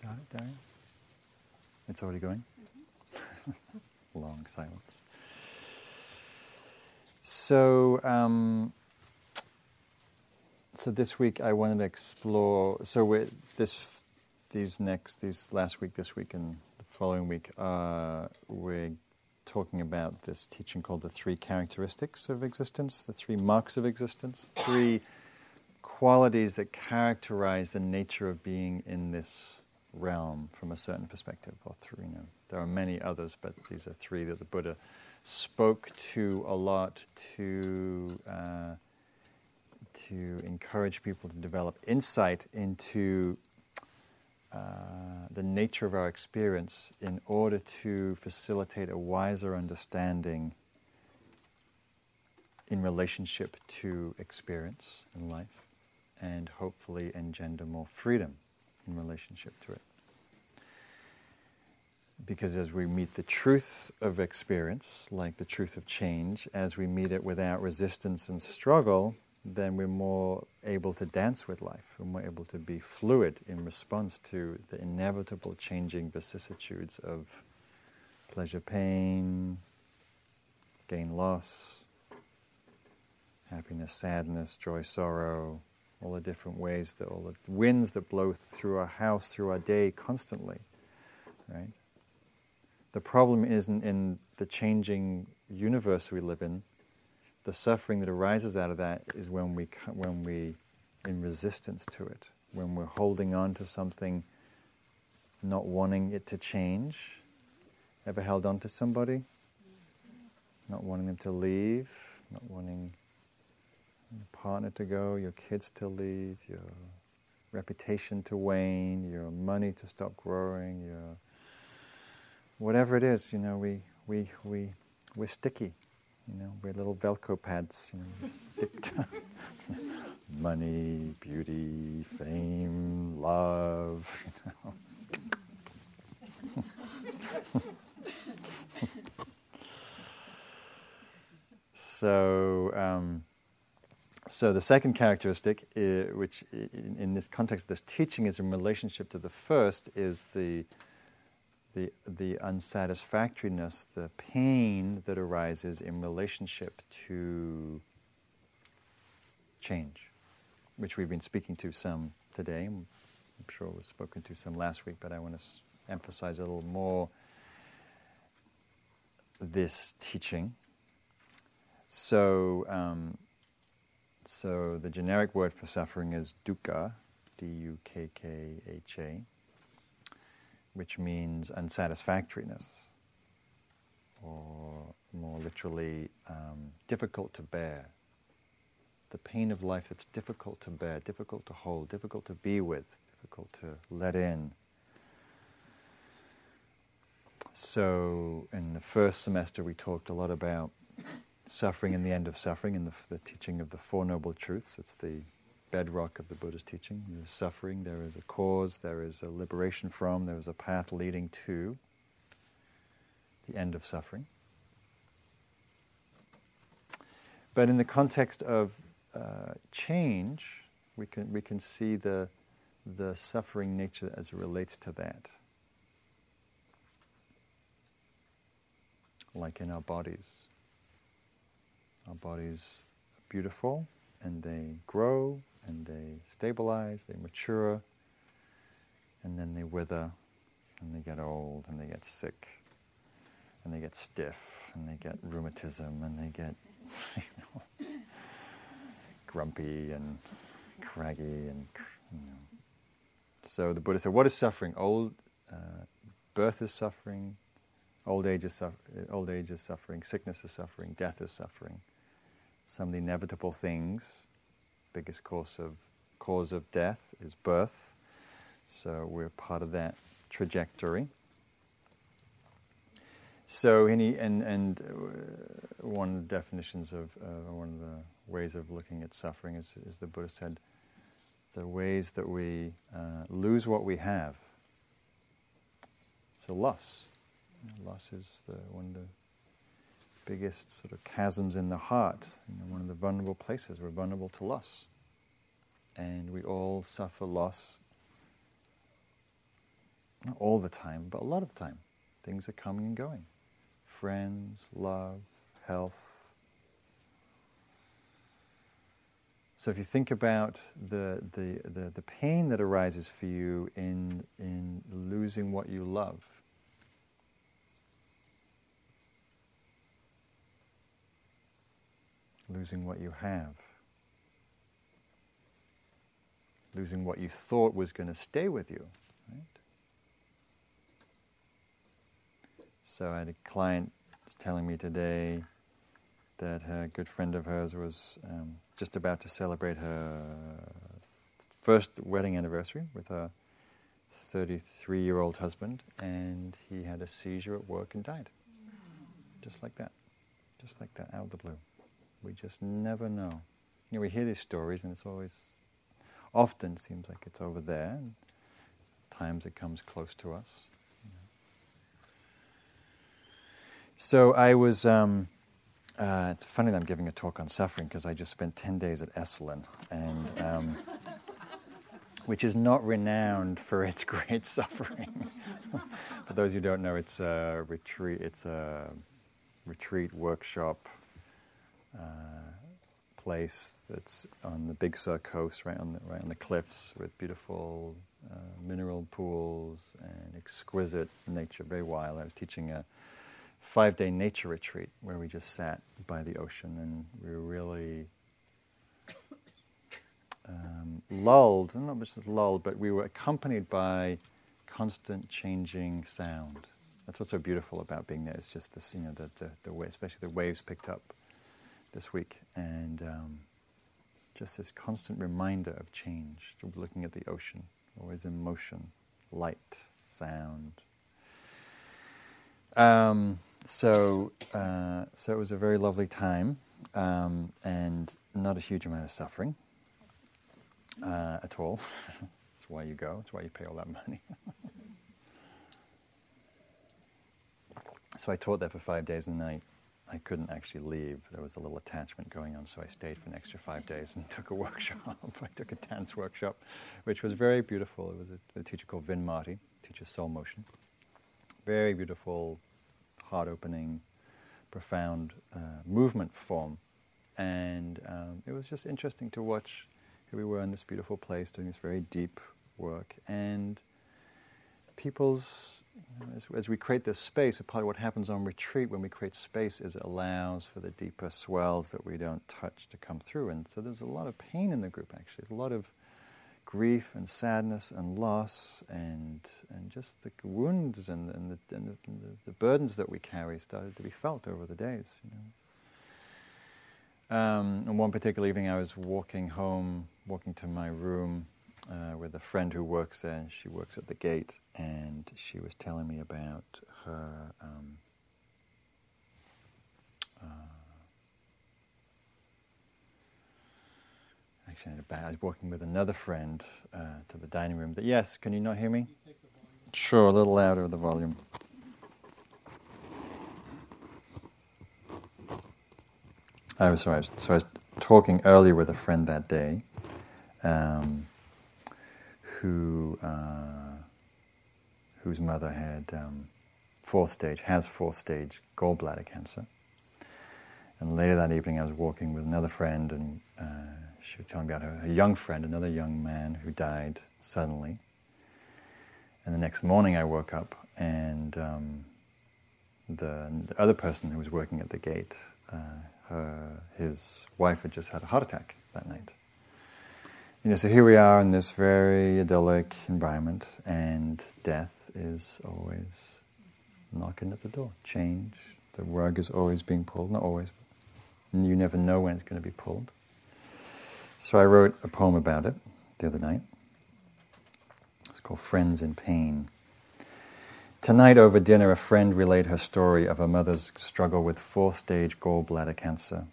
start it? It's already going? Long silence. So, um, so this week I wanted to explore. So we this, these next, these last week, this week, and the following week, uh, we're talking about this teaching called the three characteristics of existence, the three marks of existence, three qualities that characterize the nature of being in this realm from a certain perspective. Or three, you know, there are many others, but these are three that the Buddha spoke to a lot to uh, to encourage people to develop insight into uh, the nature of our experience in order to facilitate a wiser understanding in relationship to experience in life and hopefully engender more freedom in relationship to it. Because as we meet the truth of experience, like the truth of change, as we meet it without resistance and struggle, then we're more able to dance with life. We're more able to be fluid in response to the inevitable changing vicissitudes of pleasure, pain, gain, loss, happiness, sadness, joy, sorrow, all the different ways that all the winds that blow through our house, through our day constantly, right? The problem isn't in the changing universe we live in the suffering that arises out of that is when we when we in resistance to it, when we're holding on to something, not wanting it to change. Ever held on to somebody? Not wanting them to leave, not wanting your partner to go, your kids to leave, your reputation to wane, your money to stop growing, your whatever it is, you know, we we we we're sticky. You know, we're little Velcro pads, you know, stick to money, beauty, fame, love, you know. so, um, so the second characteristic, is, which in, in this context, this teaching is in relationship to the first, is the the, the unsatisfactoriness, the pain that arises in relationship to change, which we've been speaking to some today. I'm sure it was spoken to some last week, but I want to s- emphasize a little more this teaching. So, um, so the generic word for suffering is dukkha, D-U-K-K-H-A which means unsatisfactoriness, or more literally, um, difficult to bear. The pain of life that's difficult to bear, difficult to hold, difficult to be with, difficult to let in. So, in the first semester, we talked a lot about suffering and the end of suffering and the, the teaching of the Four Noble Truths. It's the bedrock of the Buddha's teaching. There is suffering, there is a cause, there is a liberation from, there is a path leading to the end of suffering. But in the context of uh, change, we can, we can see the, the suffering nature as it relates to that. Like in our bodies. Our bodies are beautiful and they grow and they stabilize, they mature, and then they wither, and they get old, and they get sick, and they get stiff, and they get rheumatism, and they get you know, grumpy and craggy, and you know. So the Buddha said, "What is suffering? Old uh, birth is suffering, old age is, old age is suffering, sickness is suffering, death is suffering. Some of the inevitable things." biggest cause of cause of death is birth. So we're part of that trajectory. So any and and uh, one of the definitions of uh, one of the ways of looking at suffering is, is the Buddha said the ways that we uh, lose what we have. So loss, loss is the, one of the biggest sort of chasms in the heart, you know, one of the vulnerable places. We're vulnerable to loss. And we all suffer loss not all the time, but a lot of the time, things are coming and going. Friends, love, health. So if you think about the, the, the, the pain that arises for you in, in losing what you love, losing what you have, losing what you thought was going to stay with you. Right? So I had a client telling me today that a good friend of hers was um, just about to celebrate her first wedding anniversary with her 33 year old husband, and he had a seizure at work and died. Just like that. Just like that, out of the blue. We just never know. You know, we hear these stories, and it's always, often seems like it's over there, and times it comes close to us. So I was. Um, uh, it's funny that I'm giving a talk on suffering because I just spent 10 days at Esalen, and, um, which is not renowned for its great suffering. for those who don't know, it's a retreat, it's a retreat workshop uh, place that's on the Big Sur coast, right on the, right on the cliffs, with beautiful uh, mineral pools and exquisite nature, very wild. I was teaching a five day nature retreat where we just sat by the ocean and we were really um, lulled, not just lulled, but we were accompanied by constant changing sound. That's what's so beautiful about being there. It's just this, you know, the, the, the especially the waves picked up this week, and um, just this constant reminder of change. Looking at the ocean, always in motion, light, sound. Um, so, uh, so it was a very lovely time, um, and not a huge amount of suffering uh, at all. That's why you go. That's why you pay all that money. so I taught there for five days and night. I couldn't actually leave. There was a little attachment going on, so I stayed for an extra five days and took a workshop. I took a dance workshop, which was very beautiful. It was a, a teacher called Vinn Martí, teaches soul motion. Very beautiful, heart-opening, profound uh, movement form, and um, it was just interesting to watch. Here we were in this beautiful place doing this very deep work, and people's as, as, we create this space, part of what happens on retreat when we create space is it allows for the deeper swells that we don't touch to come through. And so there's a lot of pain in the group, actually. There's a lot of grief and sadness and loss and, and just the wounds and, and, the, and, the, and the, burdens that we carry started to be felt over the days. You know. Um, and one particular evening, I was walking home, walking to my room, uh, with a friend who works there. She works at the gate, and she was telling me about her. Um, uh, actually, I was walking with another friend uh, to the dining room. That yes, can you not hear me? Sure, a little louder the volume. I was sorry. So I was talking earlier with a friend that day. Um, who uh, whose mother had um, fourth stage, has fourth stage gallbladder cancer. And later that evening, I was walking with another friend, and uh, she was telling me about her, a young friend, another young man who died suddenly. And the next morning, I woke up, and um, the, the, other person who was working at the gate, uh, her, his wife had just had a heart attack that night. You know, so here we are in this very idyllic environment, and death is always knocking at the door. Change, the rug is always being pulled, not always, you never know when it's going to be pulled. So I wrote a poem about it the other night. It's called Friends in Pain. Tonight over dinner, a friend relayed her story of her mother's struggle with fourth stage gallbladder cancer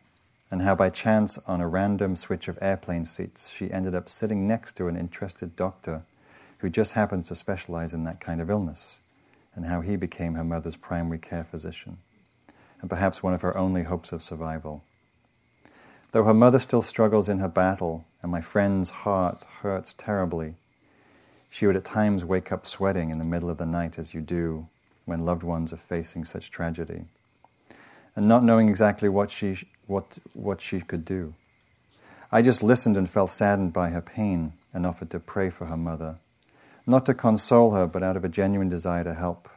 and how by chance on a random switch of airplane seats she ended up sitting next to an interested doctor who just happens to specialize in that kind of illness, and how he became her mother's primary care physician, and perhaps one of her only hopes of survival. Though her mother still struggles in her battle, and my friend's heart hurts terribly, She would at times wake up sweating in the middle of the night, as you do when loved ones are facing such tragedy, and not knowing exactly what she, what, what she could do. I just listened and felt saddened by her pain and offered to pray for her mother, not to console her, but out of a genuine desire to help.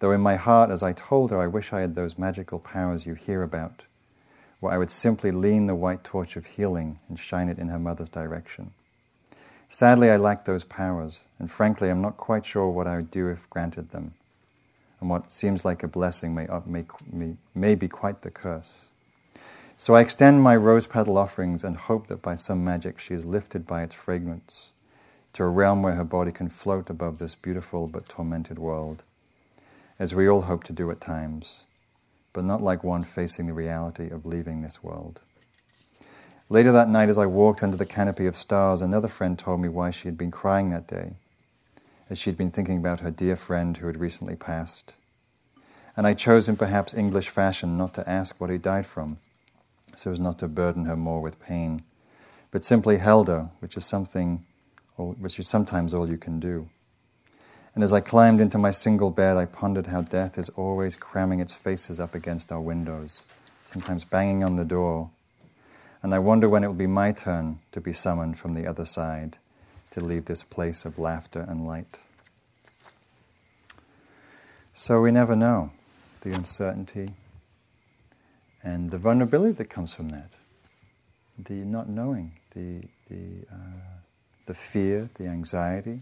Though in my heart, as I told her, I wish I had those magical powers you hear about, where I would simply lean the white torch of healing and shine it in her mother's direction. Sadly, I lack those powers, and frankly, I'm not quite sure what I would do if granted them, and what seems like a blessing may, uh, may, may, may be quite the curse. So I extend my rose petal offerings and hope that by some magic she is lifted by its fragrance to a realm where her body can float above this beautiful but tormented world, as we all hope to do at times, but not like one facing the reality of leaving this world. Later that night, as I walked under the canopy of stars, another friend told me why she had been crying that day, as she had been thinking about her dear friend who had recently passed. And I chose in perhaps English fashion not to ask what he died from so as not to burden her more with pain, but simply held her, which is something, which is sometimes all you can do. And as I climbed into my single bed, I pondered how death is always cramming its faces up against our windows, sometimes banging on the door. And I wonder when it will be my turn to be summoned from the other side to leave this place of laughter and light. So we never know the uncertainty, and the vulnerability that comes from that, the not knowing, the, the, uh, the fear, the anxiety.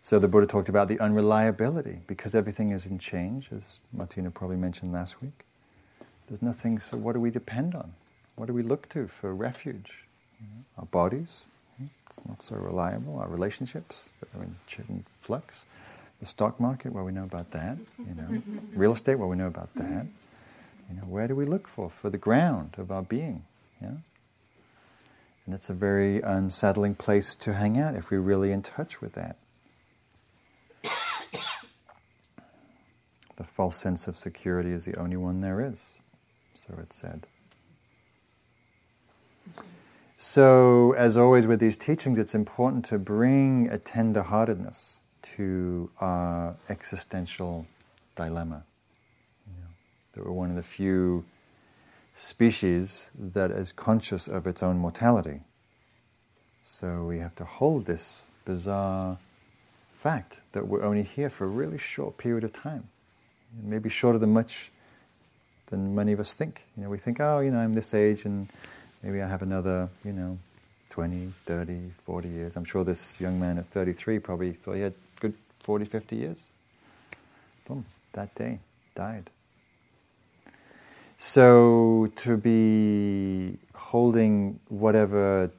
So the Buddha talked about the unreliability because everything is in change, as Martina probably mentioned last week. There's nothing, so what do we depend on? What do we look to for refuge? You know, our bodies, hmm, it's not so reliable. Our relationships that are in, in flux the stock market, well, we know about that. You know, real estate, well, we know about that. You know, where do we look for for the ground of our being? Yeah, and it's a very unsettling place to hang out if we're really in touch with that. the false sense of security is the only one there is, so it said. So, as always with these teachings, it's important to bring a tender heartedness to our existential dilemma. You that we're one of the few species that is conscious of its own mortality. So we have to hold this bizarre fact that we're only here for a really short period of time, maybe shorter than much than many of us think. You know, we think, oh, you know, I'm this age and maybe I have another, you know, 20, 30, 40 years. I'm sure this young man at 33 probably thought he had good 40, 50 years. Boom, that day, died. So to be holding whatever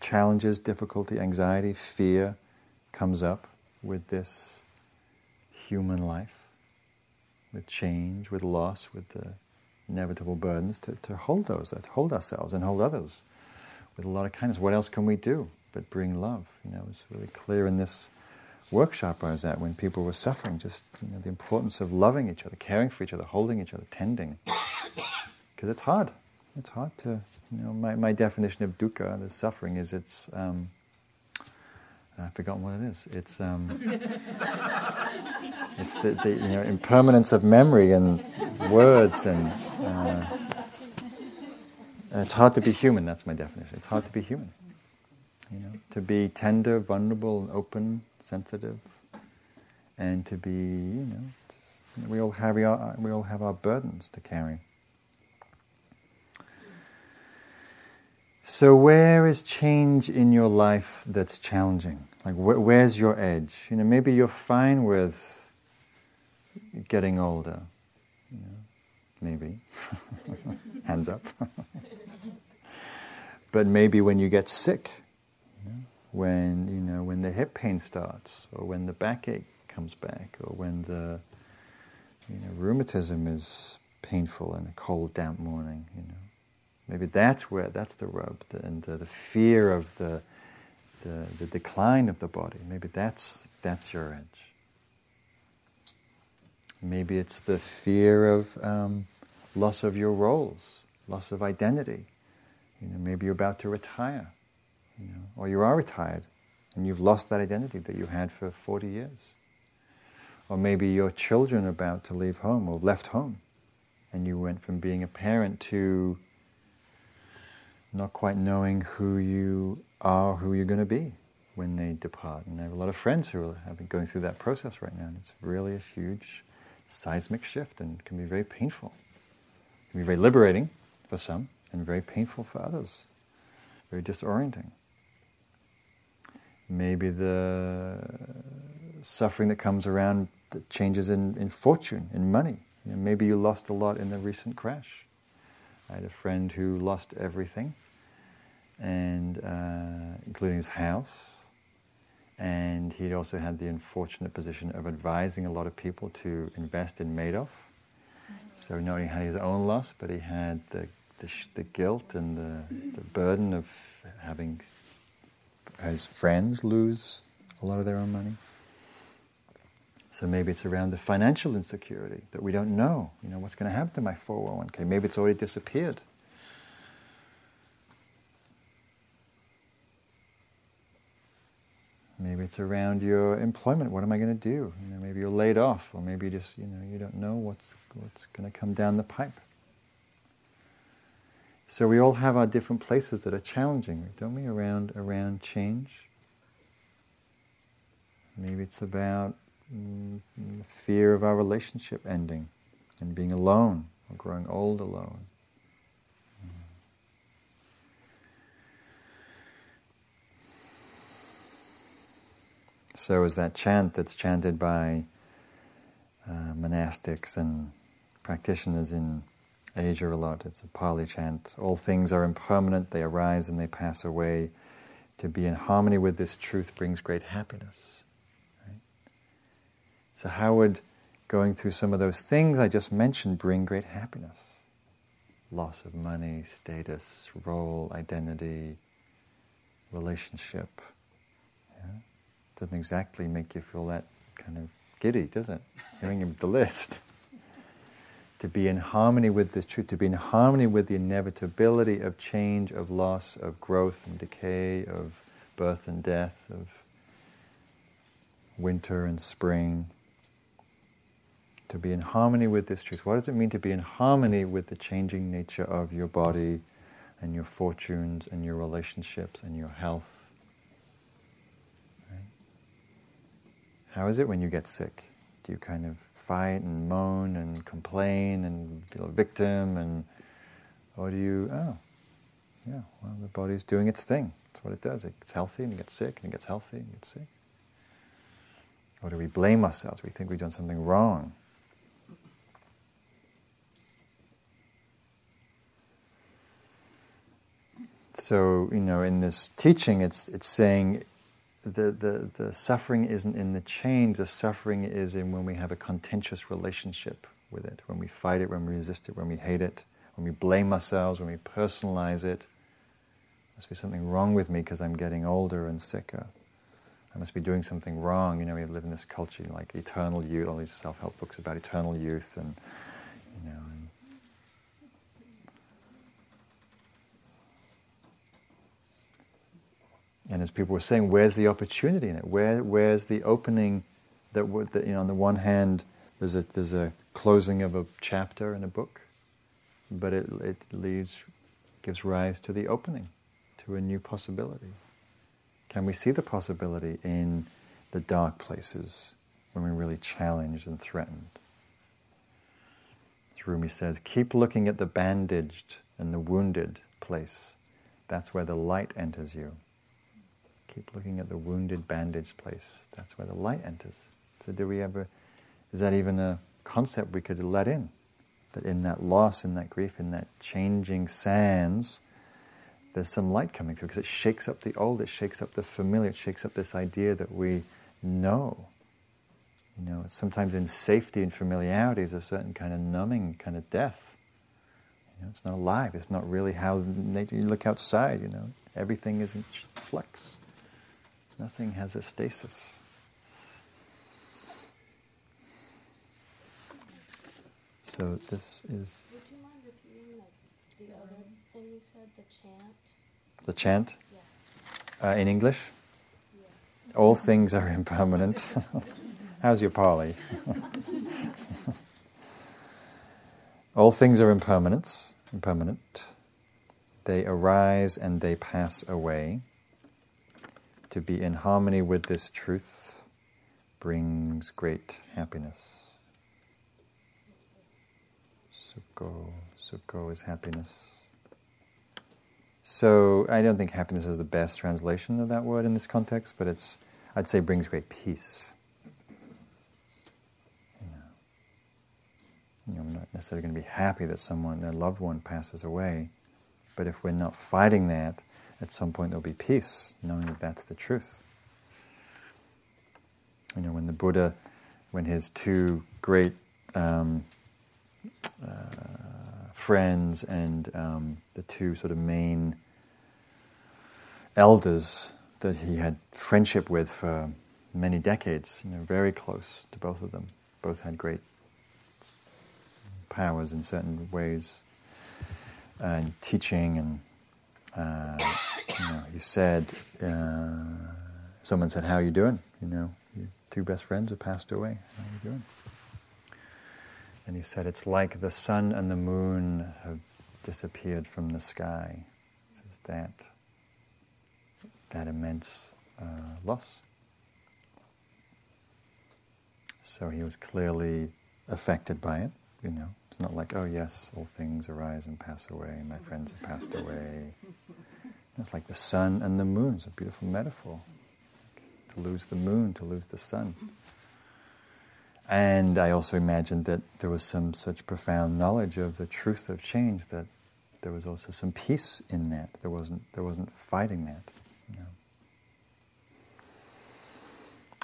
challenges, difficulty, anxiety, fear comes up with this human life, with change, with loss, with the inevitable burdens, to, to hold those, to hold ourselves and hold others with a lot of kindness. What else can we do but bring love? You know, it's really clear in this workshop I was at when people were suffering, just you know, the importance of loving each other, caring for each other, holding each other, tending. Because it's hard. It's hard to, you know, my, my definition of dukkha, the suffering, is it's, um, I've forgotten what it is. It's, um, it's the, the, you know, impermanence of memory and words and, uh, it's hard to be human, that's my definition. It's hard to be human. You know, to be tender, vulnerable, open, sensitive, and to be, you know, just, you know we all have our, we all have our burdens to carry. So, where is change in your life that's challenging? Like, wh- where's your edge? You know, maybe you're fine with getting older. Maybe. Hands up. but maybe when you get sick, when you know when the hip pain starts, or when the backache comes back, or when the you know, rheumatism is painful in a cold, damp morning. You know, maybe that's where that's the rub, the, and the, the fear of the, the the decline of the body. Maybe that's that's your edge. Maybe it's the fear of um, loss of your roles loss of identity. You know, maybe you're about to retire, you know, or you are retired and you've lost that identity that you had for 40 years. Or maybe your children are about to leave home or left home and you went from being a parent to not quite knowing who you are, who you're going to be when they depart. And I have a lot of friends who are going through that process right now, and it's really a huge seismic shift and can be very painful. It can be very liberating for some and very painful for others, very disorienting. Maybe the suffering that comes around the changes in, in fortune, in money. You know, maybe you lost a lot in the recent crash. I had a friend who lost everything, and uh, including his house, and he also had the unfortunate position of advising a lot of people to invest in Madoff. So not only had his own loss, but he had the, the, the guilt and the, the burden of having his friends lose a lot of their own money. So maybe it's around the financial insecurity that we don't know. You know, what's going to happen to my 401k? Maybe it's already disappeared. Maybe it's around your employment. What am I going to do? You know, maybe you're laid off, or maybe you just you know you don't know what's what's going to come down the pipe. So we all have our different places that are challenging, don't we? Around around change. Maybe it's about mm, fear of our relationship ending and being alone or growing old alone. So is that chant that's chanted by uh, monastics and practitioners in Asia a lot. It's a Pali chant. All things are impermanent, they arise and they pass away. To be in harmony with this truth brings great happiness. Right? So, how would going through some of those things I just mentioned bring great happiness? Loss of money, status, role, identity, relationship doesn't exactly make you feel that kind of giddy, does it? Hearing the list. to be in harmony with this truth, to be in harmony with the inevitability of change, of loss, of growth and decay, of birth and death, of winter and spring. To be in harmony with this truth. What does it mean to be in harmony with the changing nature of your body and your fortunes and your relationships and your health? How is it when you get sick? Do you kind of fight and moan and complain and feel a victim and or do you oh yeah, well the body's doing its thing. That's what it does. It gets healthy and it gets sick and it gets healthy and it gets sick. Or do we blame ourselves? We think we've done something wrong. So, you know, in this teaching, it's, it's saying the, the, the suffering isn't in the change, the suffering is in when we have a contentious relationship with it, when we fight it, when we resist it, when we hate it, when we blame ourselves, when we personalize it. There must be something wrong with me because I'm getting older and sicker. I must be doing something wrong. You know, we live in this culture like eternal youth, all these self help books about eternal youth and, you know, And as people were saying, where's the opportunity in it? Where, where's the opening that, that you know, on the one hand, there's a, there's a closing of a chapter in a book, but it, it leads, gives rise to the opening, to a new possibility. Can we see the possibility in the dark places when we're really challenged and threatened? As Rumi says, keep looking at the bandaged and the wounded place. That's where the light enters you. Keep looking at the wounded, bandaged place. That's where the light enters. So, do we ever, is that even a concept we could let in? That in that loss, in that grief, in that changing sands, there's some light coming through because it shakes up the old, it shakes up the familiar, it shakes up this idea that we know. You know, sometimes in safety and familiarity is a certain kind of numbing kind of death. You know, it's not alive. It's not really how nature. You look outside. You know, everything is in flux. Nothing has a stasis. So this is. Would you mind repeating like the other thing you said, the chant. The chant Yeah. uh, in English. Yeah. All things are impermanent. How's your Pali? All things are impermanence, impermanent. They arise and they pass away. To be in harmony with this truth brings great happiness. Sukho, sukho is happiness. So I don't think happiness is the best translation of that word in this context, but it's I'd say brings great peace. You know, I'm not necessarily going to be happy that someone, a loved one, passes away, but if we're not fighting that, at some point there'll be peace, knowing that that's the truth. You know, when the Buddha, when his two great um, uh, friends and um, the two sort of main elders that he had friendship with for many decades, you know, very close to both of them. Both had great powers in certain ways, and teaching, and uh, you know, he said, uh, someone said, "How are you doing?" You know, your two best friends have passed away. How are you doing? And he said, It's like the sun and the moon have disappeared from the sky. It's that, that immense uh, loss. So he was clearly affected by it. You know, it's not like, oh yes, all things arise and pass away. My friends have passed away. It's like the sun and the moon. It's a beautiful metaphor. To lose the moon, to lose the sun. And I also imagined that there was some such profound knowledge of the truth of change that there was also some peace in that. There wasn't, there wasn't fighting that.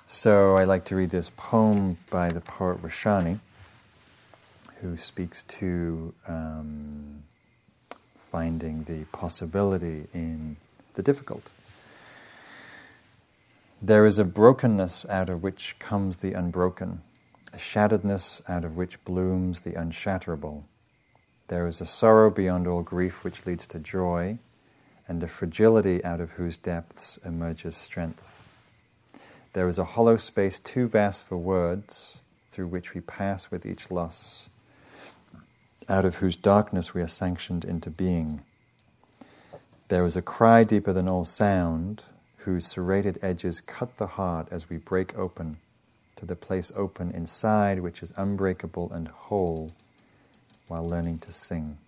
So I like to read this poem by the poet Rashani, who speaks to um, finding the possibility in the difficult. There is a brokenness out of which comes the unbroken a shatteredness out of which blooms the unshatterable. There is a sorrow beyond all grief which leads to joy, and a fragility out of whose depths emerges strength. There is a hollow space too vast for words, through which we pass with each loss, out of whose darkness we are sanctioned into being. There is a cry deeper than all sound, whose serrated edges cut the heart as we break open to the place open inside, which is unbreakable and whole, while learning to sing.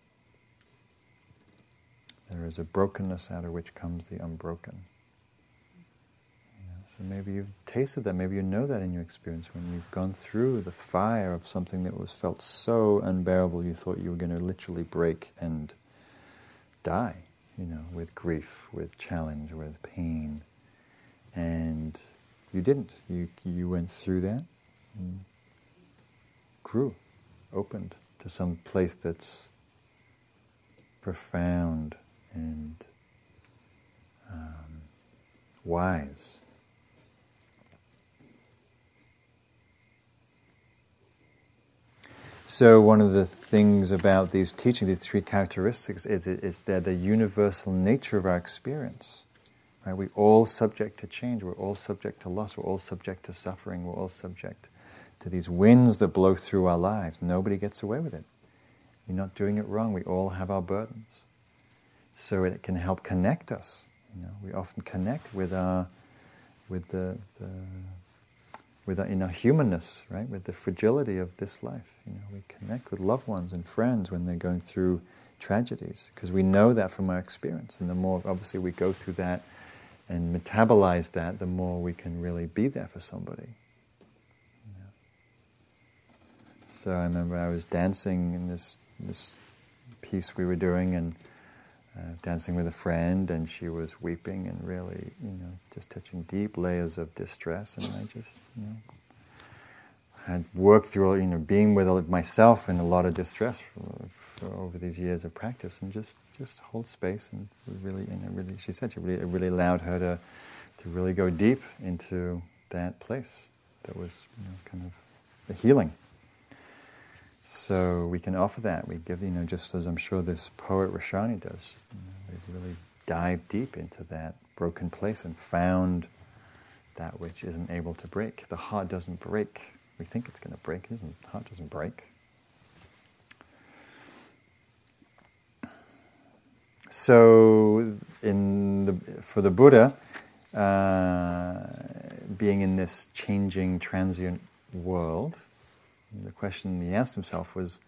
There is a brokenness out of which comes the unbroken. So maybe you've tasted that, maybe you know that in your experience when you've gone through the fire of something that was felt so unbearable you thought you were going to literally break and die, you know, with grief, with challenge, with pain. And you didn't. You, you went through that and grew, opened to some place that's profound and um, wise. So, one of the things about these teachings, these three characteristics, is, is they're the universal nature of our experience. Right? We're all subject to change. We're all subject to loss. We're all subject to suffering. We're all subject to these winds that blow through our lives. Nobody gets away with it. You're not doing it wrong. We all have our burdens. So it can help connect us. You know, we often connect with our, with the, the with our, in our humanness, right? With the fragility of this life. You know, we connect with loved ones and friends when they're going through tragedies because we know that from our experience. And the more obviously we go through that and metabolize that, the more we can really be there for somebody. So I remember I was dancing in this this piece we were doing and uh, dancing with a friend, and she was weeping and really, you know, just touching deep layers of distress, and I just, you know, had worked through, you know, being with myself in a lot of distress for, for over these years of practice, and just just hold space and really, you know, really, she said she really, it really allowed her to to really go deep into that place that was, you know, kind of healing. So we can offer that. We give, you know, just as I'm sure this poet Rashani does. You know, we've really dived deep into that broken place and found that which isn't able to break. The heart doesn't break. We think it's going to break, isn't The heart doesn't break. So, in the, for the Buddha, uh, being in this changing, transient world, the question he asked himself was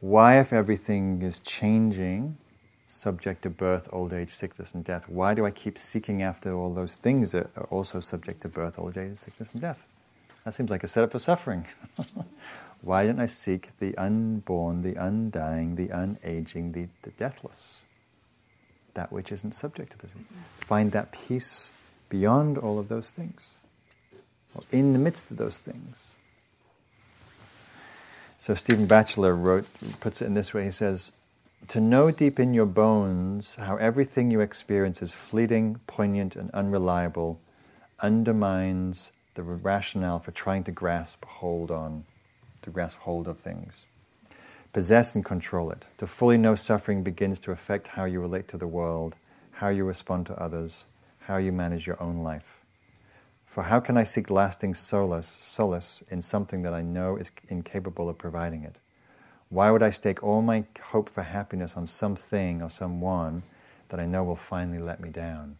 why, if everything is changing, subject to birth, old age, sickness, and death, why do I keep seeking after all those things that are also subject to birth, old age, sickness, and death? That seems like a setup for suffering. why didn't I seek the unborn, the undying, the unaging, the, the deathless? That which isn't subject to this. Find that peace beyond all of those things, or in the midst of those things. So Stephen Batchelor wrote, puts it in this way. He says, "To know deep in your bones how everything you experience is fleeting, poignant, and unreliable, undermines the rationale for trying to grasp hold on, to grasp hold of things, possess and control it. To fully know suffering begins to affect how you relate to the world, how you respond to others, how you manage your own life." For how can I seek lasting solace, solace in something that I know is incapable of providing it? Why would I stake all my hope for happiness on something or someone that I know will finally let me down?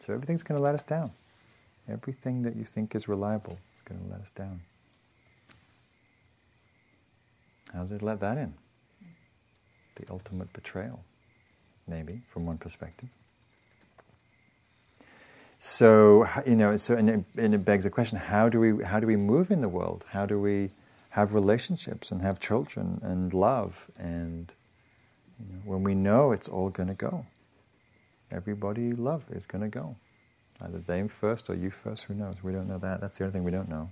So everything's going to let us down. Everything that you think is reliable is going to let us down. How does it let that in? The ultimate betrayal, maybe, from one perspective. So you know, so and it, and it, begs a question: How do we how do we move in the world? How do we have relationships and have children and love? And you know, when we know it's all going to go, everybody you love is going to go. Either them first or you first. Who knows? We don't know that. That's the only thing we don't know.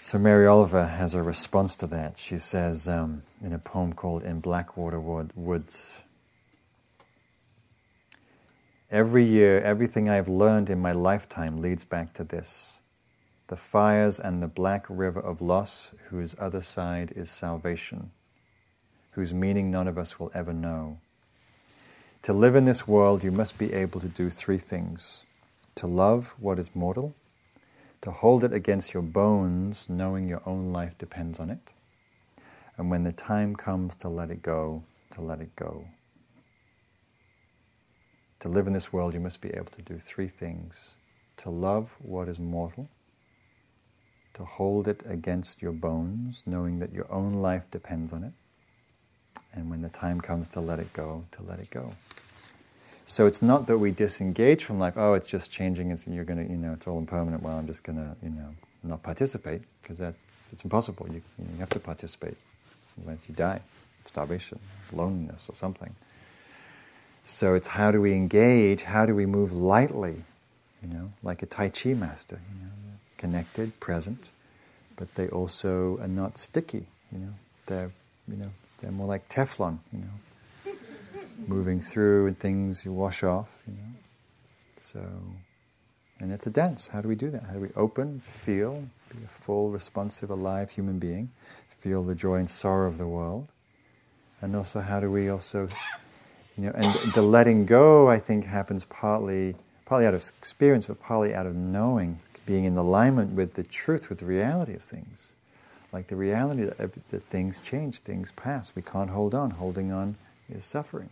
So Mary Oliver has a response to that. She says um, in a poem called "In Blackwater Woods." Every year, everything I have learned in my lifetime leads back to this the fires and the black river of loss, whose other side is salvation, whose meaning none of us will ever know. To live in this world, you must be able to do three things to love what is mortal, to hold it against your bones, knowing your own life depends on it, and when the time comes to let it go, to let it go. To live in this world, you must be able to do three things to love what is mortal, to hold it against your bones, knowing that your own life depends on it, and when the time comes to let it go, to let it go. So it's not that we disengage from life, oh, it's just changing, and you're to, you know, it's all impermanent, well, I'm just going to, you know, not participate, because that it's impossible. You, you have to participate. Otherwise, you die, of starvation, loneliness, or something. So it's how do we engage? How do we move lightly? You know, like a Tai Chi master, you know, connected, present, but they also are not sticky. You know, they're you know they're more like Teflon. You know, moving through and things you wash off. You know, so and it's a dance. How do we do that? How do we open, feel, be a full, responsive, alive human being, feel the joy and sorrow of the world, and also how do we also you know, and the letting go, I think, happens partly, partly out of experience, but partly out of knowing, being in alignment with the truth, with the reality of things. Like the reality that, that things change, things pass. We can't hold on. Holding on is suffering.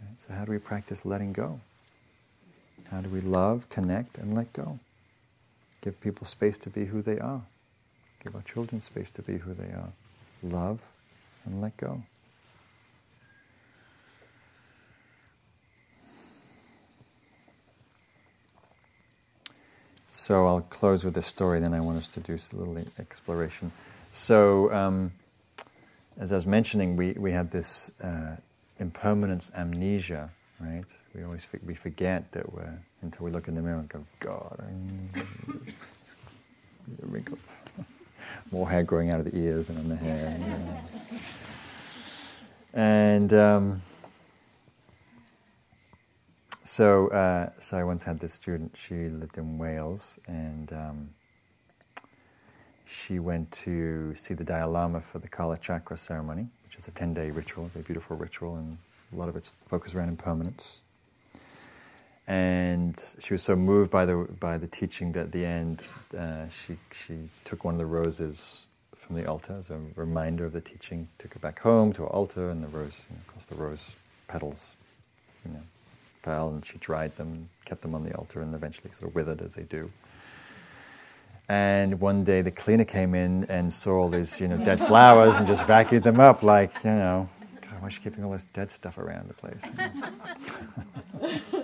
Right? So, how do we practice letting go? How do we love, connect, and let go? Give people space to be who they are. Give our children space to be who they are. Love and let go. So I'll close with this story, then I want us to do a little exploration. So, um, as I was mentioning, we, we have this uh, impermanence amnesia, right? We always we forget that we're, until we look in the mirror and go, God, wrinkles. More hair growing out of the ears and on the hair. Know. And um, so, uh, so I once had this student. She lived in Wales, and um, she went to see the Dalai Lama for the Kala Chakra ceremony, which is a 10 day ritual, a beautiful ritual, and a lot of it's focused around impermanence. And she was so moved by the, by the teaching that at the end uh, she, she took one of the roses from the altar as a reminder of the teaching, took it back home to her altar, and the rose, you know, of course, the rose petals you know, and she dried them, kept them on the altar, and eventually sort of withered as they do. And one day the cleaner came in and saw all these, you know, dead flowers and just vacuumed them up like, you know, God, why is she keeping all this dead stuff around the place?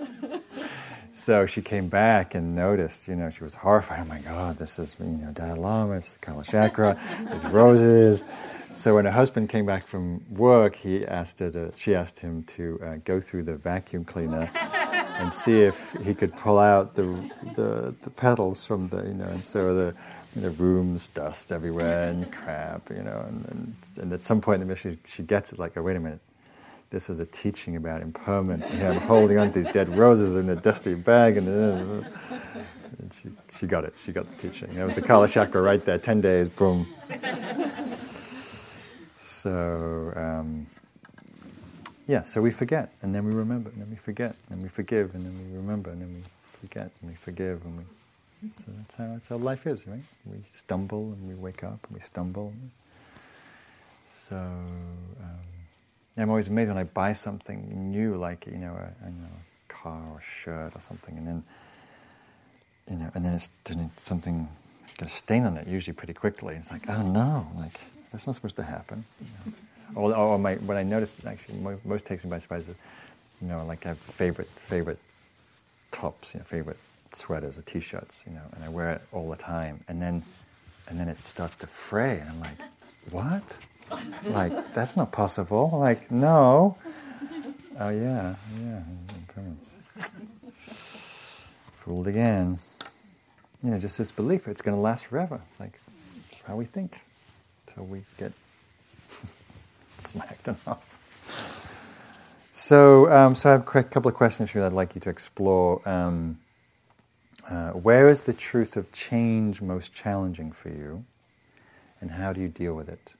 so she came back and noticed, you know, she was horrified. Oh my God, this is, you know, Dalai Lama, it's Kalachakra, there's roses. So when her husband came back from work, he asked her to, she asked him to uh, go through the vacuum cleaner and see if he could pull out the, the, the petals from the, you know, and so the, the room's dust everywhere and crap, you know, and, and, and at some point in the mission, she, she gets it like, oh, wait a minute, this was a teaching about impermanence. And I'm holding on to these dead roses in a dusty bag, and, uh, and she, she got it. She got the teaching. That was the Kalachakra right there. Ten days, boom. So. Um, yeah, so we forget, and then we remember, and then we forget, and we forgive, and then we remember, and then we forget, and we forgive, and we. So that's how that's how life is, right? We stumble, and we wake up, and we stumble. So um, I'm always amazed when I buy something new, like you know, a, you know, a car or a shirt or something, and then you know, and then it's something got a stain on it usually pretty quickly. It's like, oh no, like that's not supposed to happen. You know? or, or my, what I noticed actually most takes me by surprise is, you know, like I have favorite favorite tops, you know, favorite sweaters or t-shirts, you know, and I wear it all the time, and then and then it starts to fray, and I'm like, what? Like that's not possible. Like no. Oh yeah, yeah, parents. Fooled again. You know, just this belief it's going to last forever. It's like how we think until we get smacked enough. So, um, so I have a couple of questions here that I'd like you to explore. Um, uh, where is the truth of change most challenging for you, and how do you deal with it?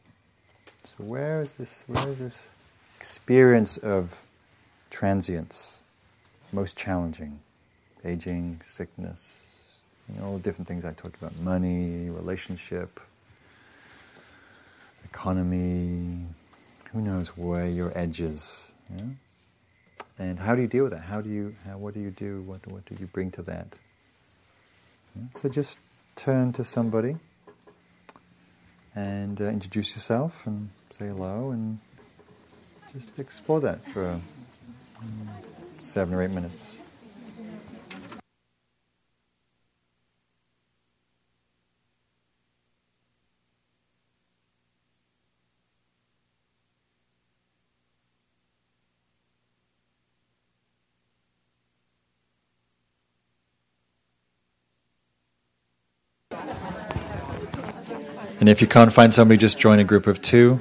So, where is this? Where is this experience of transience most challenging? Aging, sickness, you know, all the different things I talked about: money, relationship, economy, who knows where your edge is. And how do you deal with that? How do you, how, what do you do? What, what do you bring to that? So just turn to somebody and uh, introduce yourself and say hello and just explore that for um, seven or eight minutes. And if you can't find somebody, just join a group of two.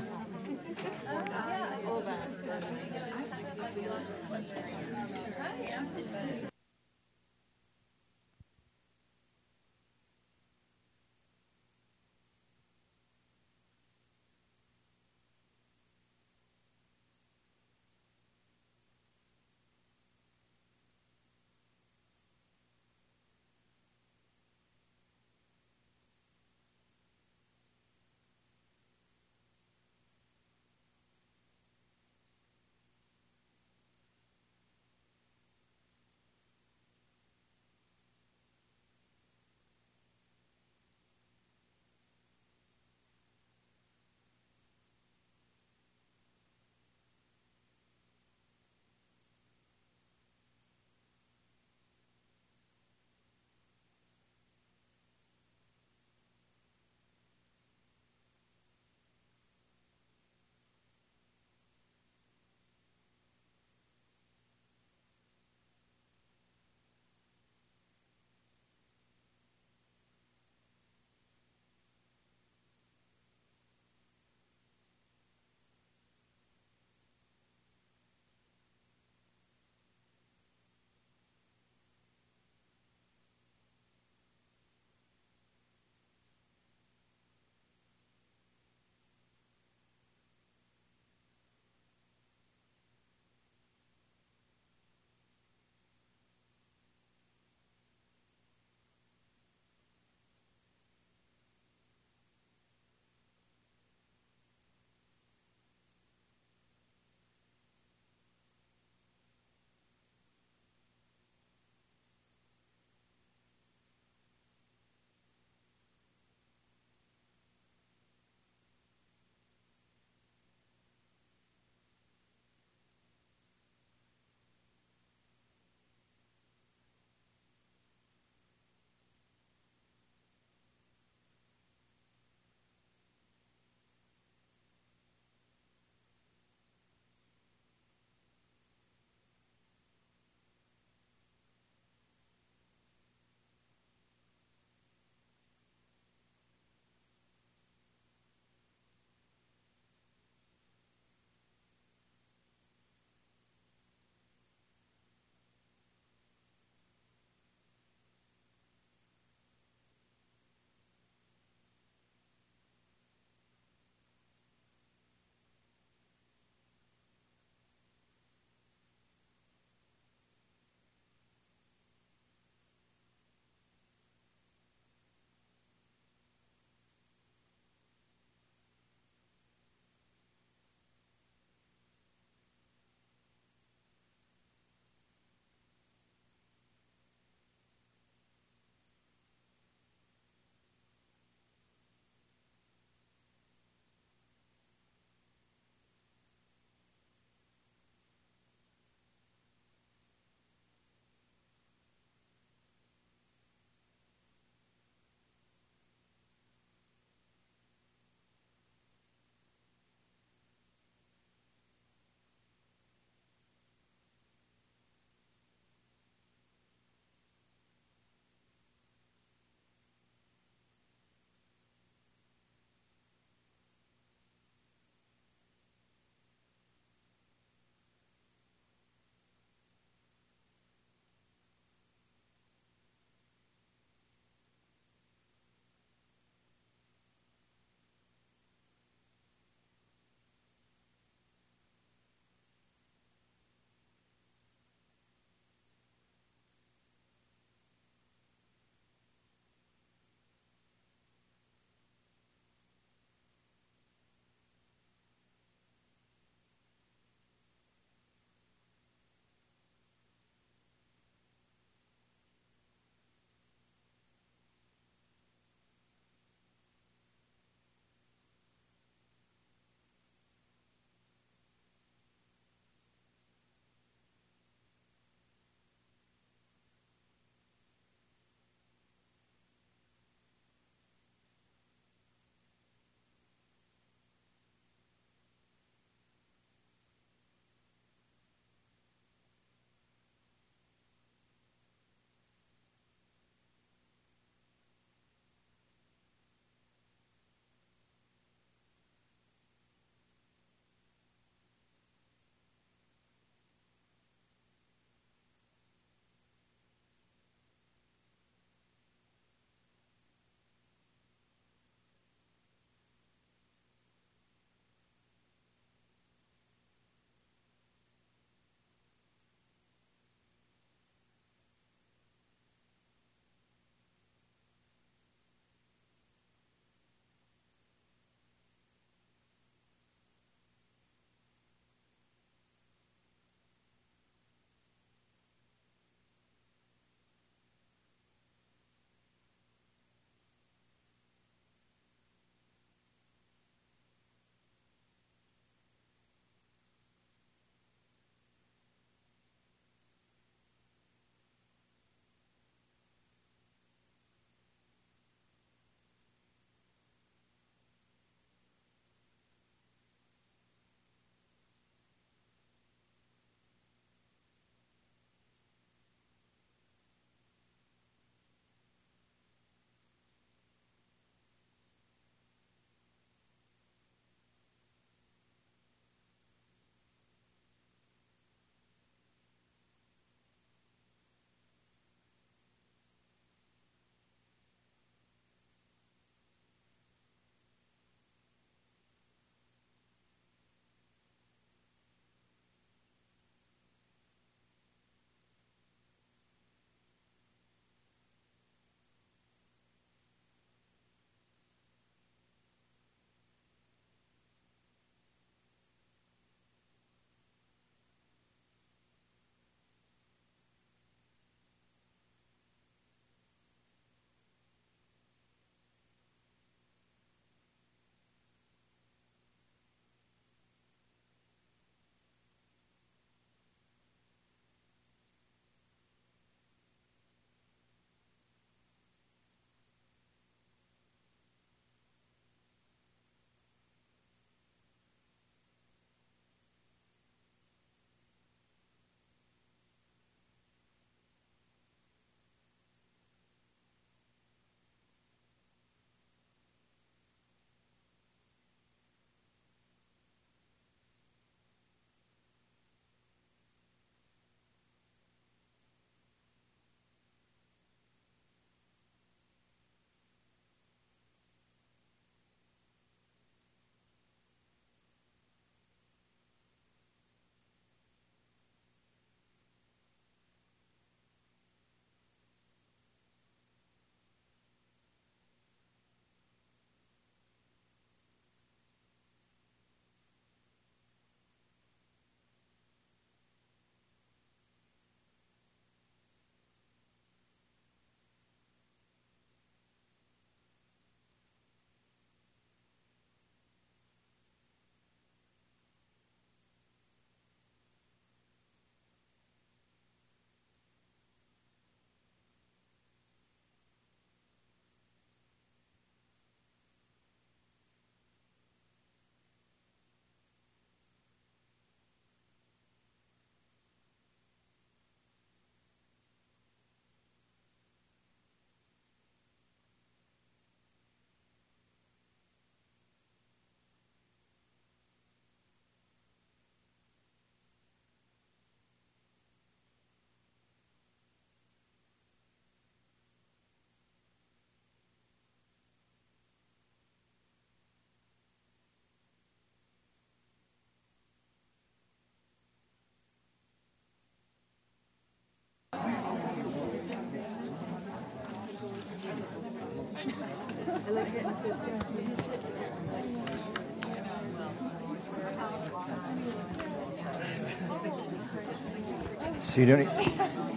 So you don't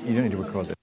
you don't need to record this.